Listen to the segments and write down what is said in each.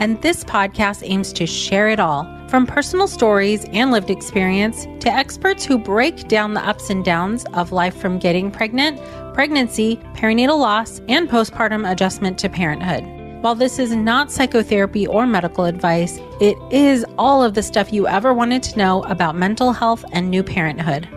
and this podcast aims to share it all from personal stories and lived experience to experts who break down the ups and downs of life from getting pregnant, pregnancy, perinatal loss, and postpartum adjustment to parenthood. While this is not psychotherapy or medical advice, it is all of the stuff you ever wanted to know about mental health and new parenthood.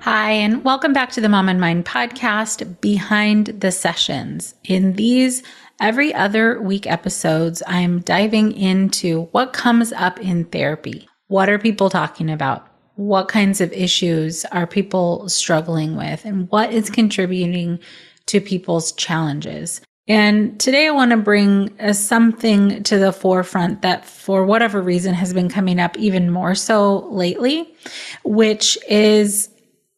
Hi, and welcome back to the Mom and Mind podcast, Behind the Sessions. In these every other week episodes, I'm diving into what comes up in therapy. What are people talking about? What kinds of issues are people struggling with? And what is contributing to people's challenges? And today I want to bring uh, something to the forefront that, for whatever reason, has been coming up even more so lately, which is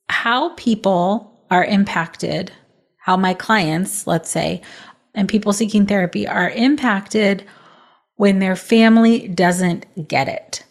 how people are impacted, how my clients, let's say, and people seeking therapy are impacted when their family doesn't get it,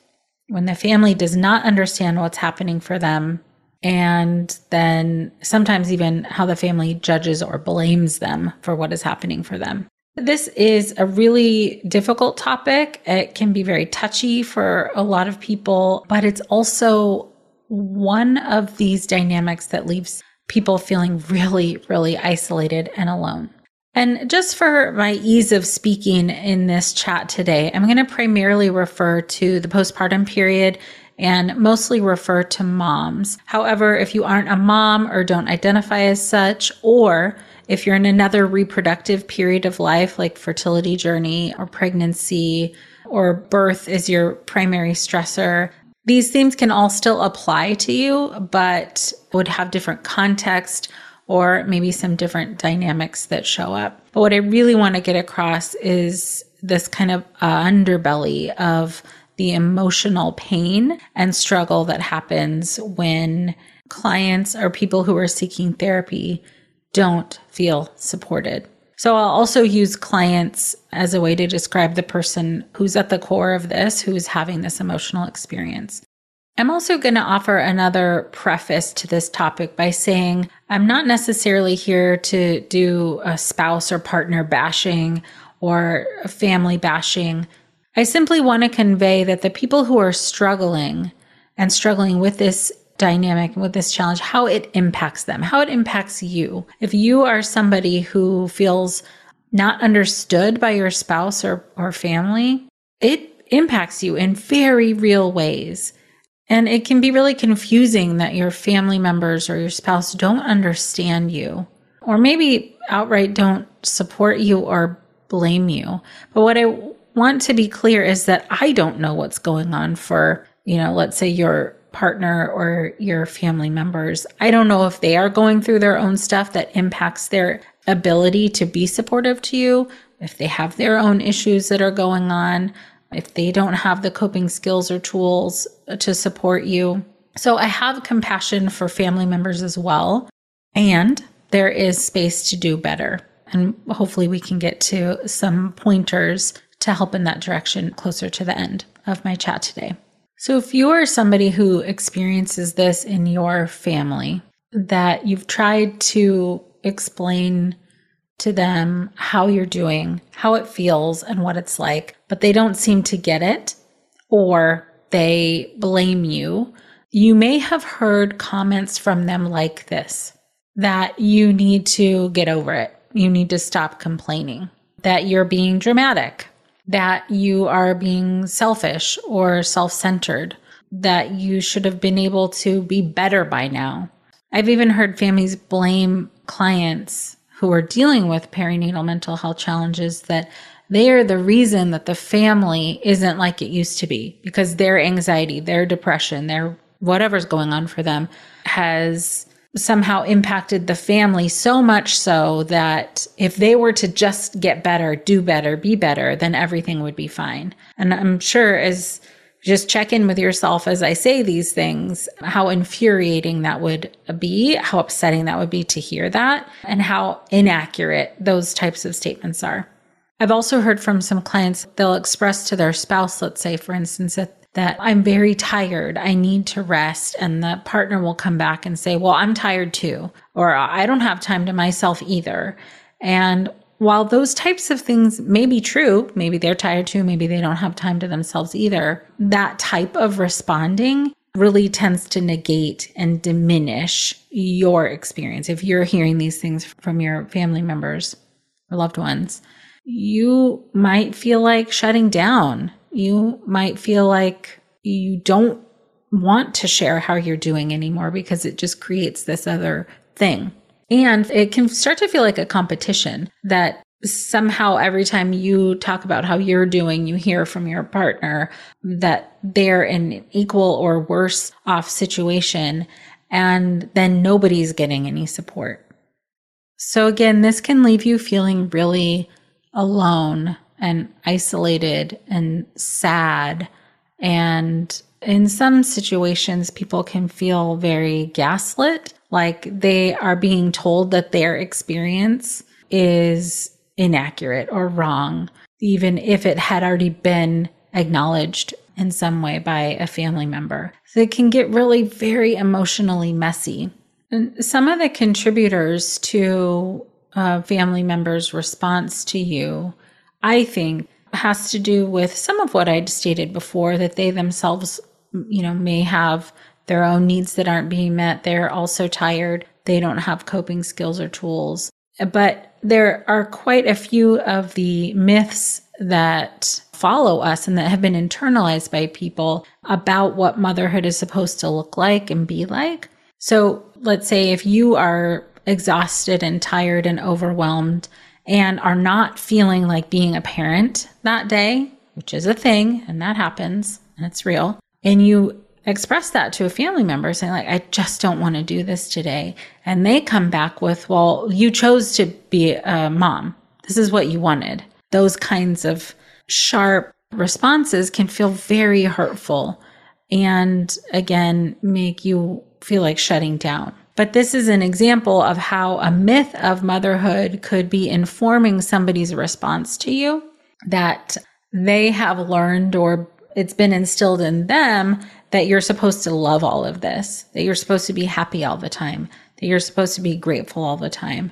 when the family does not understand what's happening for them, and then sometimes even how the family judges or blames them for what is happening for them. This is a really difficult topic. It can be very touchy for a lot of people, but it's also one of these dynamics that leaves people feeling really, really isolated and alone. And just for my ease of speaking in this chat today, I'm going to primarily refer to the postpartum period and mostly refer to moms. However, if you aren't a mom or don't identify as such, or if you're in another reproductive period of life, like fertility journey or pregnancy or birth is your primary stressor, these themes can all still apply to you, but would have different context or maybe some different dynamics that show up. But what I really want to get across is this kind of uh, underbelly of the emotional pain and struggle that happens when clients or people who are seeking therapy don't feel supported. So I'll also use clients as a way to describe the person who's at the core of this, who's having this emotional experience. I'm also going to offer another preface to this topic by saying I'm not necessarily here to do a spouse or partner bashing or a family bashing. I simply want to convey that the people who are struggling and struggling with this dynamic with this challenge, how it impacts them, how it impacts you. If you are somebody who feels not understood by your spouse or, or family, it impacts you in very real ways. And it can be really confusing that your family members or your spouse don't understand you, or maybe outright don't support you or blame you. But what I want to be clear is that I don't know what's going on for, you know, let's say your partner or your family members. I don't know if they are going through their own stuff that impacts their ability to be supportive to you, if they have their own issues that are going on, if they don't have the coping skills or tools to support you. So I have compassion for family members as well. And there is space to do better. And hopefully we can get to some pointers to help in that direction closer to the end of my chat today. So, if you are somebody who experiences this in your family, that you've tried to explain to them how you're doing, how it feels, and what it's like, but they don't seem to get it or they blame you, you may have heard comments from them like this that you need to get over it. You need to stop complaining, that you're being dramatic, that you are being selfish or self centered, that you should have been able to be better by now. I've even heard families blame clients who are dealing with perinatal mental health challenges that they are the reason that the family isn't like it used to be because their anxiety, their depression, their whatever's going on for them has somehow impacted the family so much so that if they were to just get better, do better, be better, then everything would be fine. And I'm sure as just check in with yourself as I say these things, how infuriating that would be, how upsetting that would be to hear that, and how inaccurate those types of statements are. I've also heard from some clients, they'll express to their spouse, let's say, for instance, that, that I'm very tired. I need to rest. And the partner will come back and say, Well, I'm tired too, or I don't have time to myself either. And while those types of things may be true, maybe they're tired too, maybe they don't have time to themselves either, that type of responding really tends to negate and diminish your experience. If you're hearing these things from your family members or loved ones, you might feel like shutting down. You might feel like you don't want to share how you're doing anymore because it just creates this other thing. And it can start to feel like a competition that somehow every time you talk about how you're doing, you hear from your partner that they're in an equal or worse off situation. And then nobody's getting any support. So again, this can leave you feeling really alone and isolated and sad. And in some situations, people can feel very gaslit like they are being told that their experience is inaccurate or wrong, even if it had already been acknowledged in some way by a family member. So it can get really very emotionally messy. And some of the contributors to a family members' response to you, I think, has to do with some of what I'd stated before that they themselves, you know, may have their own needs that aren't being met. They're also tired. They don't have coping skills or tools. But there are quite a few of the myths that follow us and that have been internalized by people about what motherhood is supposed to look like and be like. So let's say if you are exhausted and tired and overwhelmed and are not feeling like being a parent that day, which is a thing and that happens and it's real, and you express that to a family member saying like i just don't want to do this today. And they come back with well you chose to be a mom. This is what you wanted. Those kinds of sharp responses can feel very hurtful and again make you feel like shutting down. But this is an example of how a myth of motherhood could be informing somebody's response to you that they have learned or it's been instilled in them that you're supposed to love all of this, that you're supposed to be happy all the time, that you're supposed to be grateful all the time.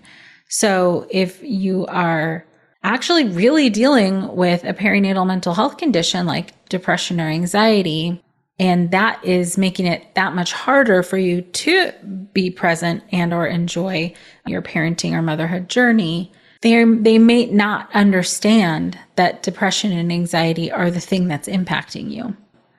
So if you are actually really dealing with a perinatal mental health condition like depression or anxiety, and that is making it that much harder for you to be present and or enjoy your parenting or motherhood journey they they may not understand that depression and anxiety are the thing that's impacting you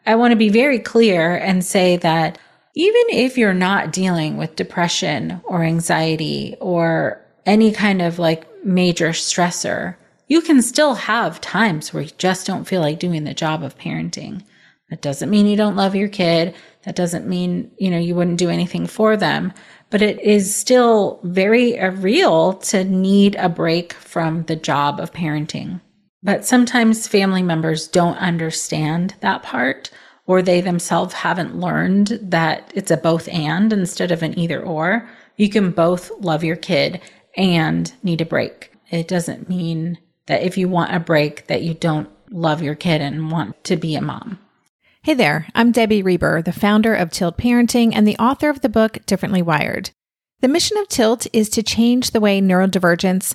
I want to be very clear and say that even if you're not dealing with depression or anxiety or any kind of like major stressor, you can still have times where you just don't feel like doing the job of parenting. That doesn't mean you don't love your kid. That doesn't mean, you know, you wouldn't do anything for them, but it is still very uh, real to need a break from the job of parenting. But sometimes family members don't understand that part, or they themselves haven't learned that it's a both and instead of an either or. You can both love your kid and need a break. It doesn't mean that if you want a break that you don't love your kid and want to be a mom. Hey there, I'm Debbie Reber, the founder of Tilt Parenting and the author of the book Differently Wired. The mission of Tilt is to change the way neurodivergence,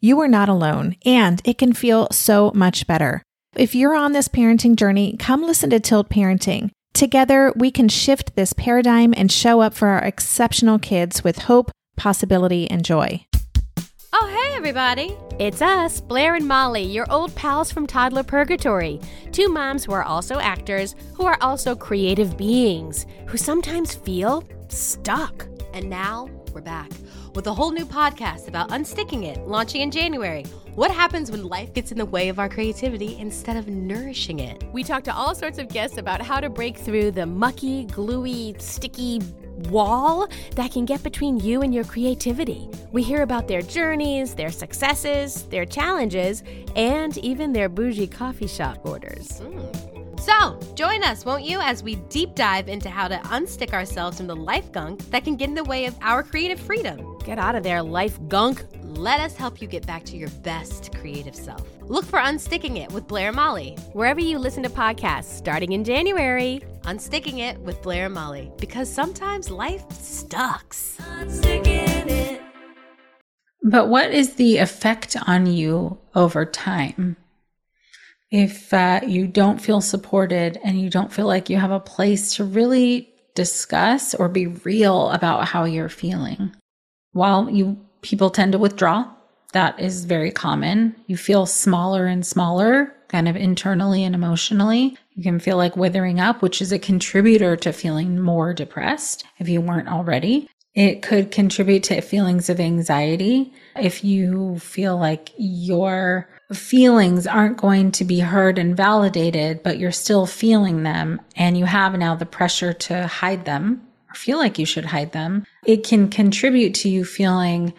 you are not alone, and it can feel so much better. If you're on this parenting journey, come listen to Tilt Parenting. Together, we can shift this paradigm and show up for our exceptional kids with hope, possibility, and joy. Oh, hey, everybody. It's us, Blair and Molly, your old pals from Toddler Purgatory. Two moms who are also actors, who are also creative beings, who sometimes feel stuck. And now we're back with a whole new podcast about unsticking it, launching in January. What happens when life gets in the way of our creativity instead of nourishing it? We talk to all sorts of guests about how to break through the mucky, gluey, sticky wall that can get between you and your creativity. We hear about their journeys, their successes, their challenges, and even their bougie coffee shop orders. Mm. So, join us, won't you, as we deep dive into how to unstick ourselves from the life gunk that can get in the way of our creative freedom. Get out of there, life gunk. Let us help you get back to your best creative self. Look for Unsticking It with Blair and Molly. Wherever you listen to podcasts, starting in January. Unsticking It with Blair and Molly. Because sometimes life sucks. But what is the effect on you over time? if uh, you don't feel supported and you don't feel like you have a place to really discuss or be real about how you're feeling. While you people tend to withdraw, that is very common. You feel smaller and smaller, kind of internally and emotionally. You can feel like withering up, which is a contributor to feeling more depressed if you weren't already. It could contribute to feelings of anxiety if you feel like your feelings aren't going to be heard and validated, but you're still feeling them and you have now the pressure to hide them or feel like you should hide them. It can contribute to you feeling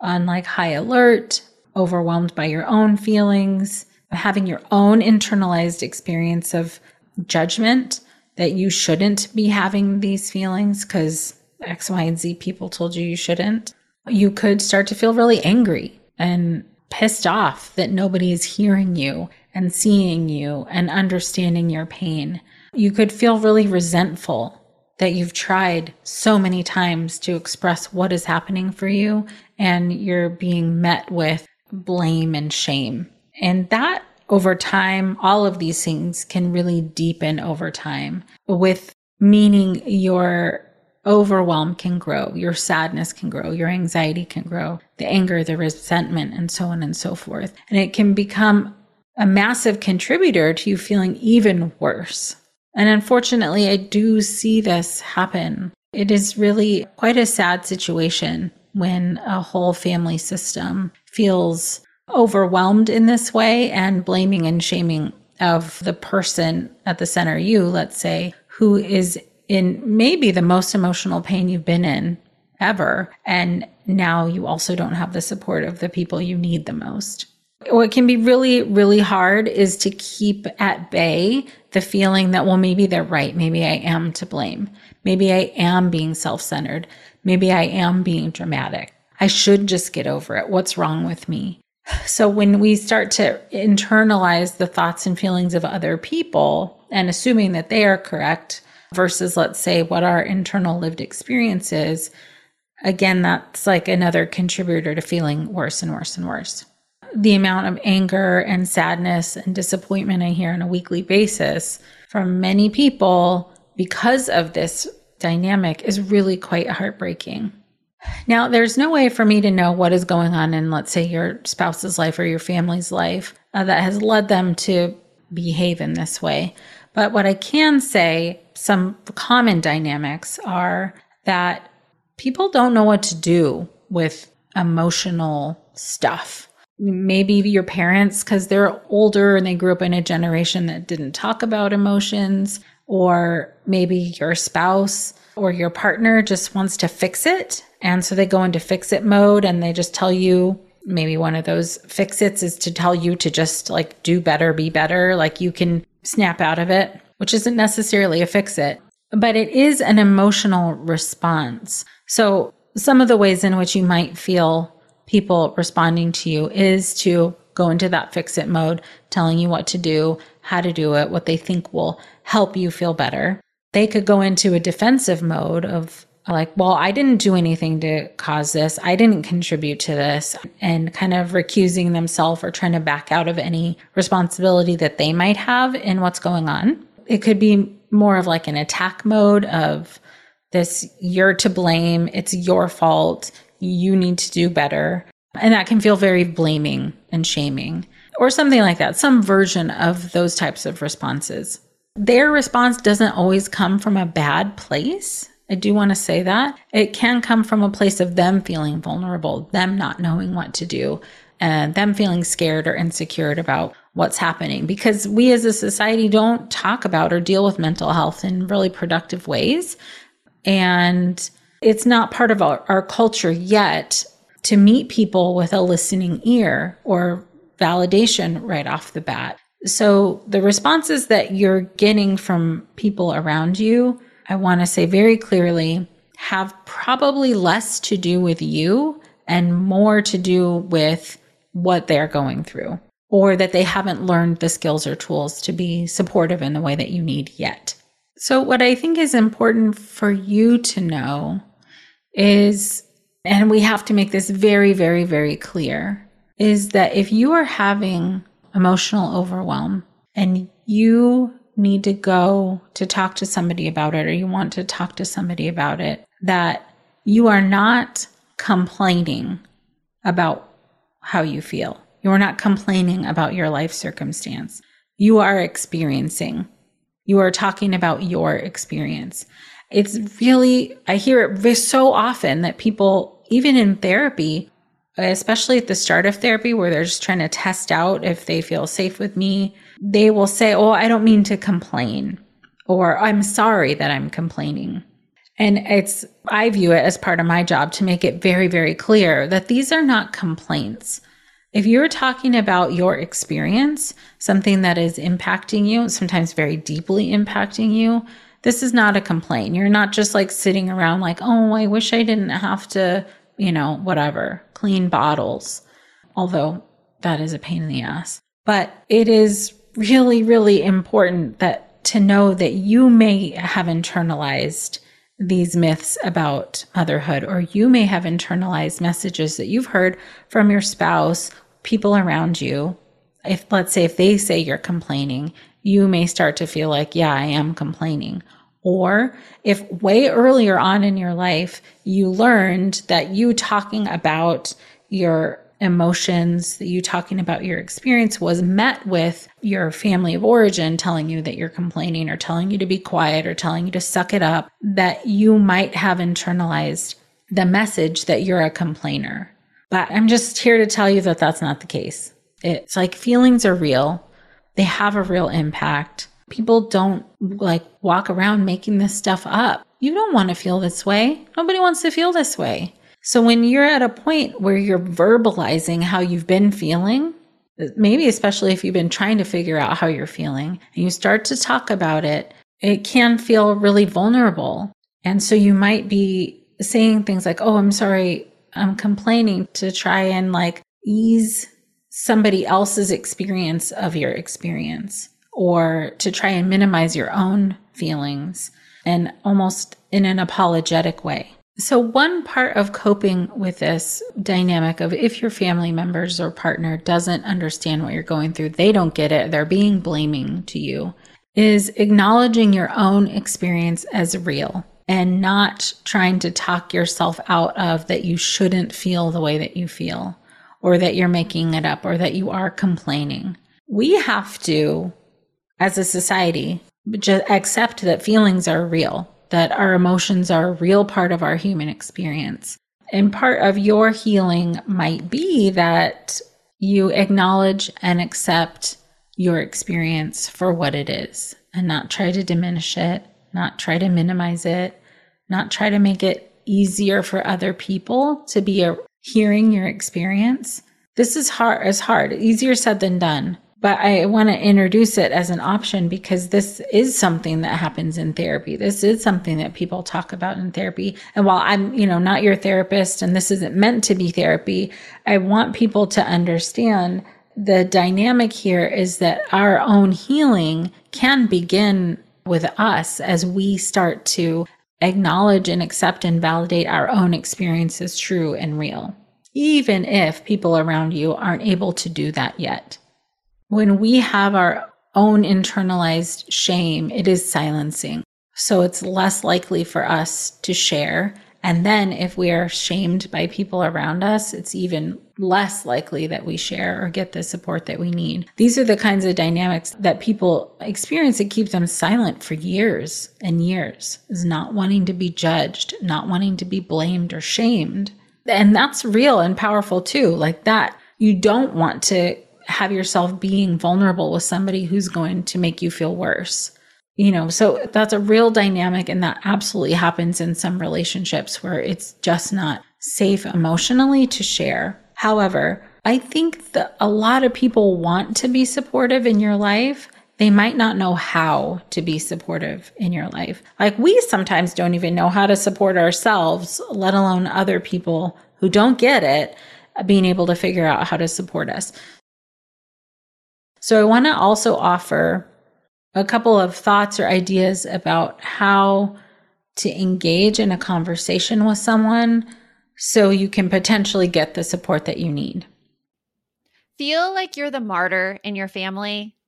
on like high alert, overwhelmed by your own feelings, having your own internalized experience of judgment that you shouldn't be having these feelings because X, Y, and Z people told you you shouldn't. You could start to feel really angry and pissed off that nobody is hearing you and seeing you and understanding your pain. You could feel really resentful that you've tried so many times to express what is happening for you and you're being met with blame and shame. And that over time, all of these things can really deepen over time with meaning your overwhelm can grow, your sadness can grow, your anxiety can grow, the anger, the resentment, and so on and so forth. And it can become a massive contributor to you feeling even worse. And unfortunately, I do see this happen. It is really quite a sad situation when a whole family system feels overwhelmed in this way and blaming and shaming of the person at the center, you, let's say, who is in maybe the most emotional pain you've been in ever. And now you also don't have the support of the people you need the most. What can be really, really hard is to keep at bay the feeling that, well, maybe they're right. Maybe I am to blame. Maybe I am being self centered. Maybe I am being dramatic. I should just get over it. What's wrong with me? So when we start to internalize the thoughts and feelings of other people and assuming that they are correct, versus, let's say, what our internal lived experience is, again, that's like another contributor to feeling worse and worse and worse. The amount of anger and sadness and disappointment I hear on a weekly basis from many people because of this dynamic is really quite heartbreaking. Now, there's no way for me to know what is going on in, let's say, your spouse's life or your family's life uh, that has led them to behave in this way. But what I can say some common dynamics are that people don't know what to do with emotional stuff. Maybe your parents, because they're older and they grew up in a generation that didn't talk about emotions, or maybe your spouse or your partner just wants to fix it. And so they go into fix it mode and they just tell you, maybe one of those fix its is to tell you to just like do better, be better. Like you can snap out of it, which isn't necessarily a fix it, but it is an emotional response. So some of the ways in which you might feel people responding to you is to go into that fix it mode, telling you what to do, how to do it, what they think will help you feel better. They could go into a defensive mode of like, well, I didn't do anything to cause this. I didn't contribute to this and kind of recusing themselves or trying to back out of any responsibility that they might have in what's going on. It could be more of like an attack mode of this, you're to blame. It's your fault. You need to do better. And that can feel very blaming and shaming or something like that, some version of those types of responses. Their response doesn't always come from a bad place. I do want to say that. It can come from a place of them feeling vulnerable, them not knowing what to do, and them feeling scared or insecure about what's happening because we as a society don't talk about or deal with mental health in really productive ways. And it's not part of our, our culture yet to meet people with a listening ear or validation right off the bat. So the responses that you're getting from people around you I want to say very clearly have probably less to do with you and more to do with what they're going through, or that they haven't learned the skills or tools to be supportive in the way that you need yet. So, what I think is important for you to know is, and we have to make this very, very, very clear, is that if you are having emotional overwhelm and you need to go to talk to somebody about it or you want to talk to somebody about it, that you are not complaining about how you feel. You are not complaining about your life circumstance. You are experiencing. You are talking about your experience. It's really, I hear it so often that people, even in therapy, especially at the start of therapy where they're just trying to test out if they feel safe with me, they will say, Oh, I don't mean to complain, or I'm sorry that I'm complaining. And it's, I view it as part of my job to make it very, very clear that these are not complaints. If you're talking about your experience, something that is impacting you, sometimes very deeply impacting you, this is not a complaint. You're not just like sitting around like, oh, I wish I didn't have to, you know, whatever, clean bottles. Although that is a pain in the ass. But it is really, really important that to know that you may have internalized these myths about motherhood, or you may have internalized messages that you've heard from your spouse, people around you. If, let's say, if they say you're complaining, you may start to feel like, yeah, I am complaining. Or if way earlier on in your life, you learned that you talking about your emotions, that you talking about your experience was met with your family of origin telling you that you're complaining or telling you to be quiet or telling you to suck it up, that you might have internalized the message that you're a complainer. But I'm just here to tell you that that's not the case. It's like feelings are real. They have a real impact. People don't like walk around making this stuff up. You don't want to feel this way. Nobody wants to feel this way. So when you're at a point where you're verbalizing how you've been feeling, maybe especially if you've been trying to figure out how you're feeling and you start to talk about it, it can feel really vulnerable. And so you might be saying things like, Oh, I'm sorry. I'm complaining to try and like ease somebody else's experience of your experience or to try and minimize your own feelings and almost in an apologetic way. So, one part of coping with this dynamic of if your family members or partner doesn't understand what you're going through, they don't get it, they're being blaming to you, is acknowledging your own experience as real and not trying to talk yourself out of that you shouldn't feel the way that you feel or that you're making it up or that you are complaining. We have to, as a society, just accept that feelings are real, that our emotions are a real part of our human experience. And part of your healing might be that you acknowledge and accept your experience for what it is and not try to diminish it, not try to minimize it, not try to make it easier for other people to be a, hearing your experience. This is hard, is hard, easier said than done. But I want to introduce it as an option because this is something that happens in therapy. This is something that people talk about in therapy. And while I'm, you know, not your therapist and this isn't meant to be therapy, I want people to understand the dynamic here is that our own healing can begin with us as we start to acknowledge and accept and validate our own experience as true and real, even if people around you aren't able to do that yet. When we have our own internalized shame, it is silencing. So it's less likely for us to share. And then if we are shamed by people around us, it's even less likely that we share or get the support that we need. These are the kinds of dynamics that people experience that keep them silent for years and years is not wanting to be judged, not wanting to be blamed or shamed. And that's real and powerful too. Like that, you don't want to have yourself being vulnerable with somebody who's going to make you feel worse. You know, so that's a real dynamic, and that absolutely happens in some relationships where it's just not safe emotionally to share. However, I think that a lot of people want to be supportive in your life. They might not know how to be supportive in your life. Like we sometimes don't even know how to support ourselves, let alone other people who don't get it, being able to figure out how to support us. So I want to also offer a couple of thoughts or ideas about how to engage in a conversation with someone so you can potentially get the support that you need. Feel like you're the martyr in your family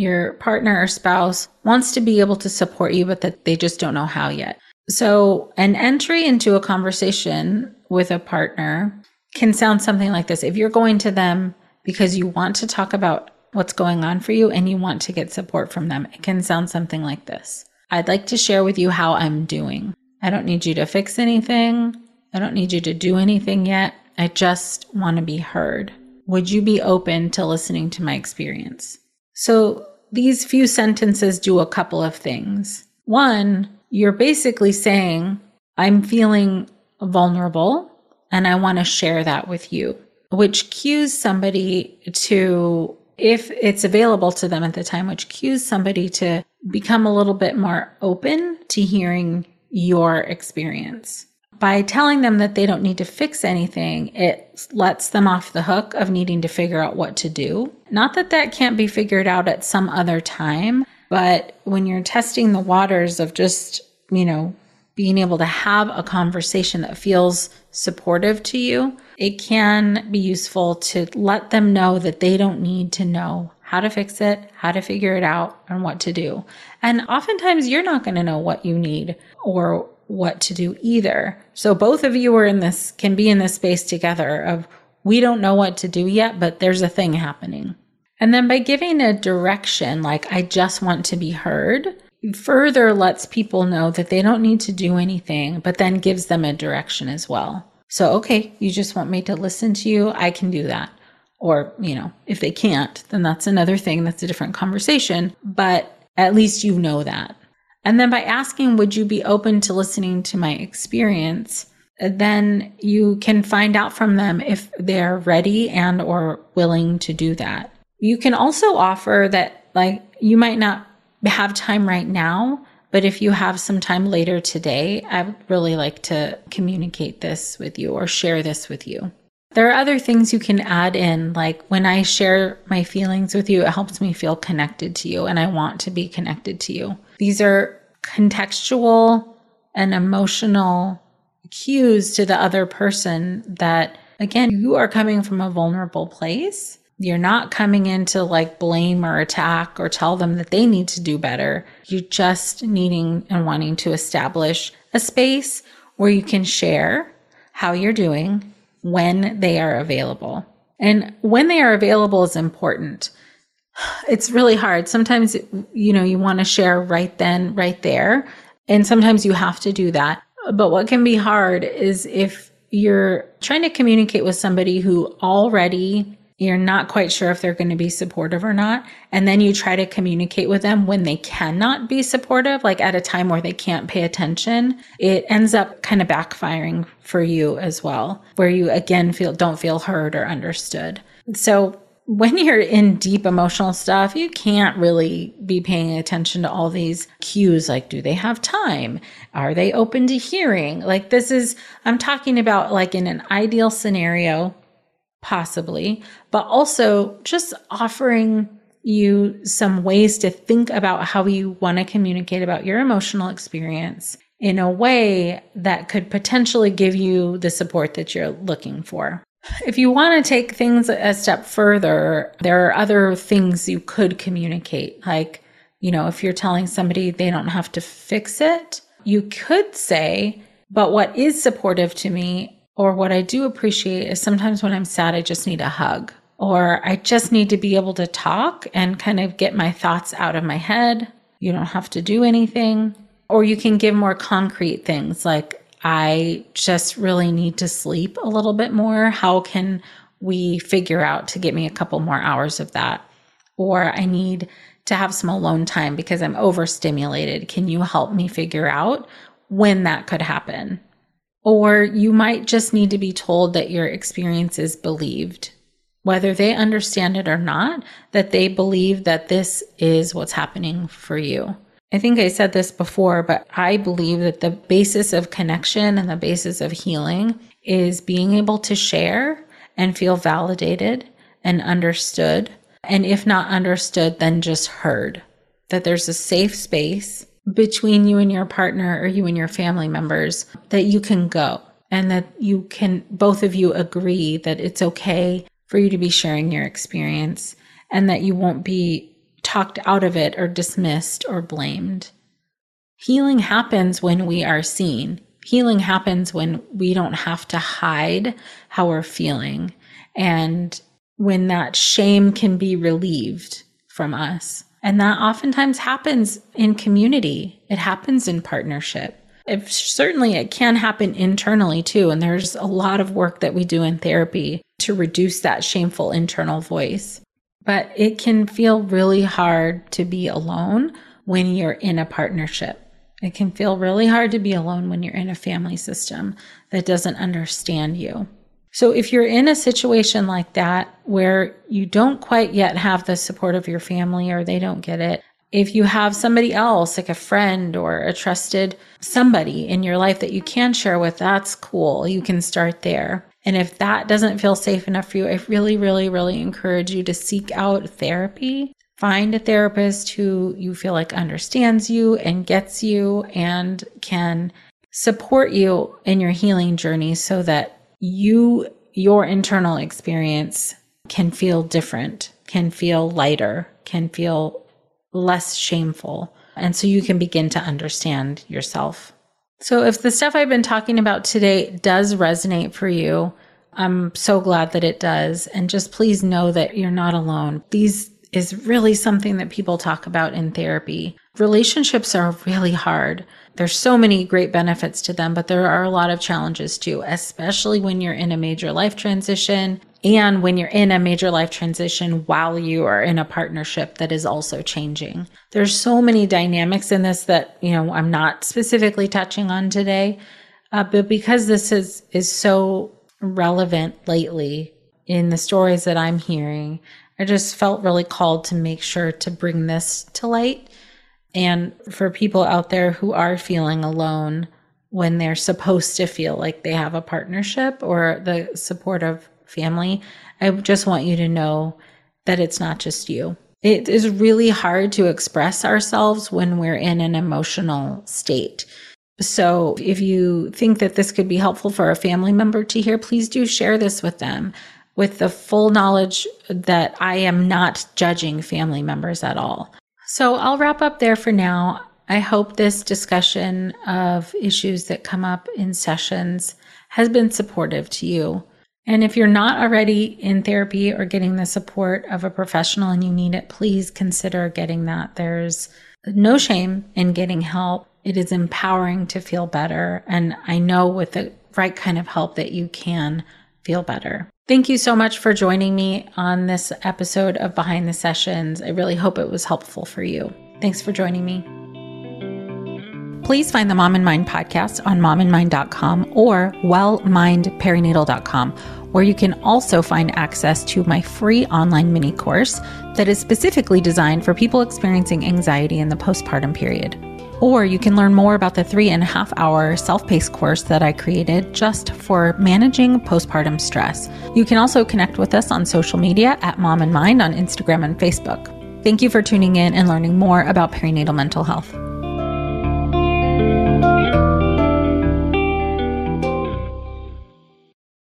your partner or spouse wants to be able to support you, but that they just don't know how yet. So, an entry into a conversation with a partner can sound something like this. If you're going to them because you want to talk about what's going on for you and you want to get support from them, it can sound something like this I'd like to share with you how I'm doing. I don't need you to fix anything. I don't need you to do anything yet. I just want to be heard. Would you be open to listening to my experience? So, these few sentences do a couple of things. One, you're basically saying, I'm feeling vulnerable and I want to share that with you, which cues somebody to, if it's available to them at the time, which cues somebody to become a little bit more open to hearing your experience. By telling them that they don't need to fix anything, it lets them off the hook of needing to figure out what to do. Not that that can't be figured out at some other time, but when you're testing the waters of just, you know, being able to have a conversation that feels supportive to you, it can be useful to let them know that they don't need to know how to fix it, how to figure it out, and what to do. And oftentimes you're not going to know what you need or what to do either. So both of you are in this, can be in this space together of we don't know what to do yet, but there's a thing happening. And then by giving a direction, like I just want to be heard, further lets people know that they don't need to do anything, but then gives them a direction as well. So, okay, you just want me to listen to you. I can do that. Or, you know, if they can't, then that's another thing. That's a different conversation. But at least you know that. And then by asking, would you be open to listening to my experience? Then you can find out from them if they're ready and or willing to do that. You can also offer that like you might not have time right now, but if you have some time later today, I would really like to communicate this with you or share this with you. There are other things you can add in, like when I share my feelings with you, it helps me feel connected to you and I want to be connected to you. These are contextual and emotional cues to the other person that, again, you are coming from a vulnerable place you're not coming in to like blame or attack or tell them that they need to do better. You're just needing and wanting to establish a space where you can share how you're doing when they are available. And when they are available is important. It's really hard. Sometimes, you know, you want to share right then, right there. And sometimes you have to do that. But what can be hard is if you're trying to communicate with somebody who already you're not quite sure if they're going to be supportive or not. And then you try to communicate with them when they cannot be supportive, like at a time where they can't pay attention. It ends up kind of backfiring for you as well, where you again feel, don't feel heard or understood. So when you're in deep emotional stuff, you can't really be paying attention to all these cues like, do they have time? Are they open to hearing? Like, this is, I'm talking about like in an ideal scenario possibly, but also just offering you some ways to think about how you want to communicate about your emotional experience in a way that could potentially give you the support that you're looking for. If you want to take things a step further, there are other things you could communicate. Like, you know, if you're telling somebody they don't have to fix it, you could say, but what is supportive to me or what I do appreciate is sometimes when I'm sad, I just need a hug or I just need to be able to talk and kind of get my thoughts out of my head. You don't have to do anything. Or you can give more concrete things like, I just really need to sleep a little bit more. How can we figure out to get me a couple more hours of that? Or I need to have some alone time because I'm overstimulated. Can you help me figure out when that could happen? Or you might just need to be told that your experience is believed, whether they understand it or not, that they believe that this is what's happening for you. I think I said this before, but I believe that the basis of connection and the basis of healing is being able to share and feel validated and understood. And if not understood, then just heard. That there's a safe space between you and your partner or you and your family members that you can go and that you can both of you agree that it's okay for you to be sharing your experience and that you won't be talked out of it or dismissed or blamed. Healing happens when we are seen. Healing happens when we don't have to hide how we're feeling and when that shame can be relieved from us. And that oftentimes happens in community. It happens in partnership. Certainly it can happen internally too. And there's a lot of work that we do in therapy to reduce that shameful internal voice. But it can feel really hard to be alone when you're in a partnership. It can feel really hard to be alone when you're in a family system that doesn't understand you. So if you're in a situation like that where you don't quite yet have the support of your family or they don't get it, if you have somebody else, like a friend or a trusted somebody in your life that you can share with, that's cool. You can start there. And if that doesn't feel safe enough for you, I really, really, really encourage you to seek out therapy. Find a therapist who you feel like understands you and gets you and can support you in your healing journey so that you, your internal experience can feel different, can feel lighter, can feel less shameful. And so you can begin to understand yourself. So if the stuff I've been talking about today does resonate for you, I'm so glad that it does. And just please know that you're not alone. These is really something that people talk about in therapy. Relationships are really hard. There's so many great benefits to them, but there are a lot of challenges too, especially when you're in a major life transition and when you're in a major life transition while you are in a partnership that is also changing. There's so many dynamics in this that, you know, I'm not specifically touching on today. Uh, but because this is, is so relevant lately in the stories that I'm hearing, I just felt really called to make sure to bring this to light. And for people out there who are feeling alone when they're supposed to feel like they have a partnership or the support of family, I just want you to know that it's not just you. It is really hard to express ourselves when we're in an emotional state. So if you think that this could be helpful for a family member to hear, please do share this with them with the full knowledge that I am not judging family members at all. So I'll wrap up there for now. I hope this discussion of issues that come up in sessions has been supportive to you. And if you're not already in therapy or getting the support of a professional and you need it, please consider getting that. There's no shame in getting help. It is empowering to feel better. And I know with the right kind of help that you can feel better. Thank you so much for joining me on this episode of Behind the Sessions. I really hope it was helpful for you. Thanks for joining me. Please find the Mom and Mind podcast on momandmind.com or wellmindperinatal.com, where you can also find access to my free online mini course that is specifically designed for people experiencing anxiety in the postpartum period. Or you can learn more about the three and a half hour self paced course that I created just for managing postpartum stress. You can also connect with us on social media at Mom and Mind on Instagram and Facebook. Thank you for tuning in and learning more about perinatal mental health.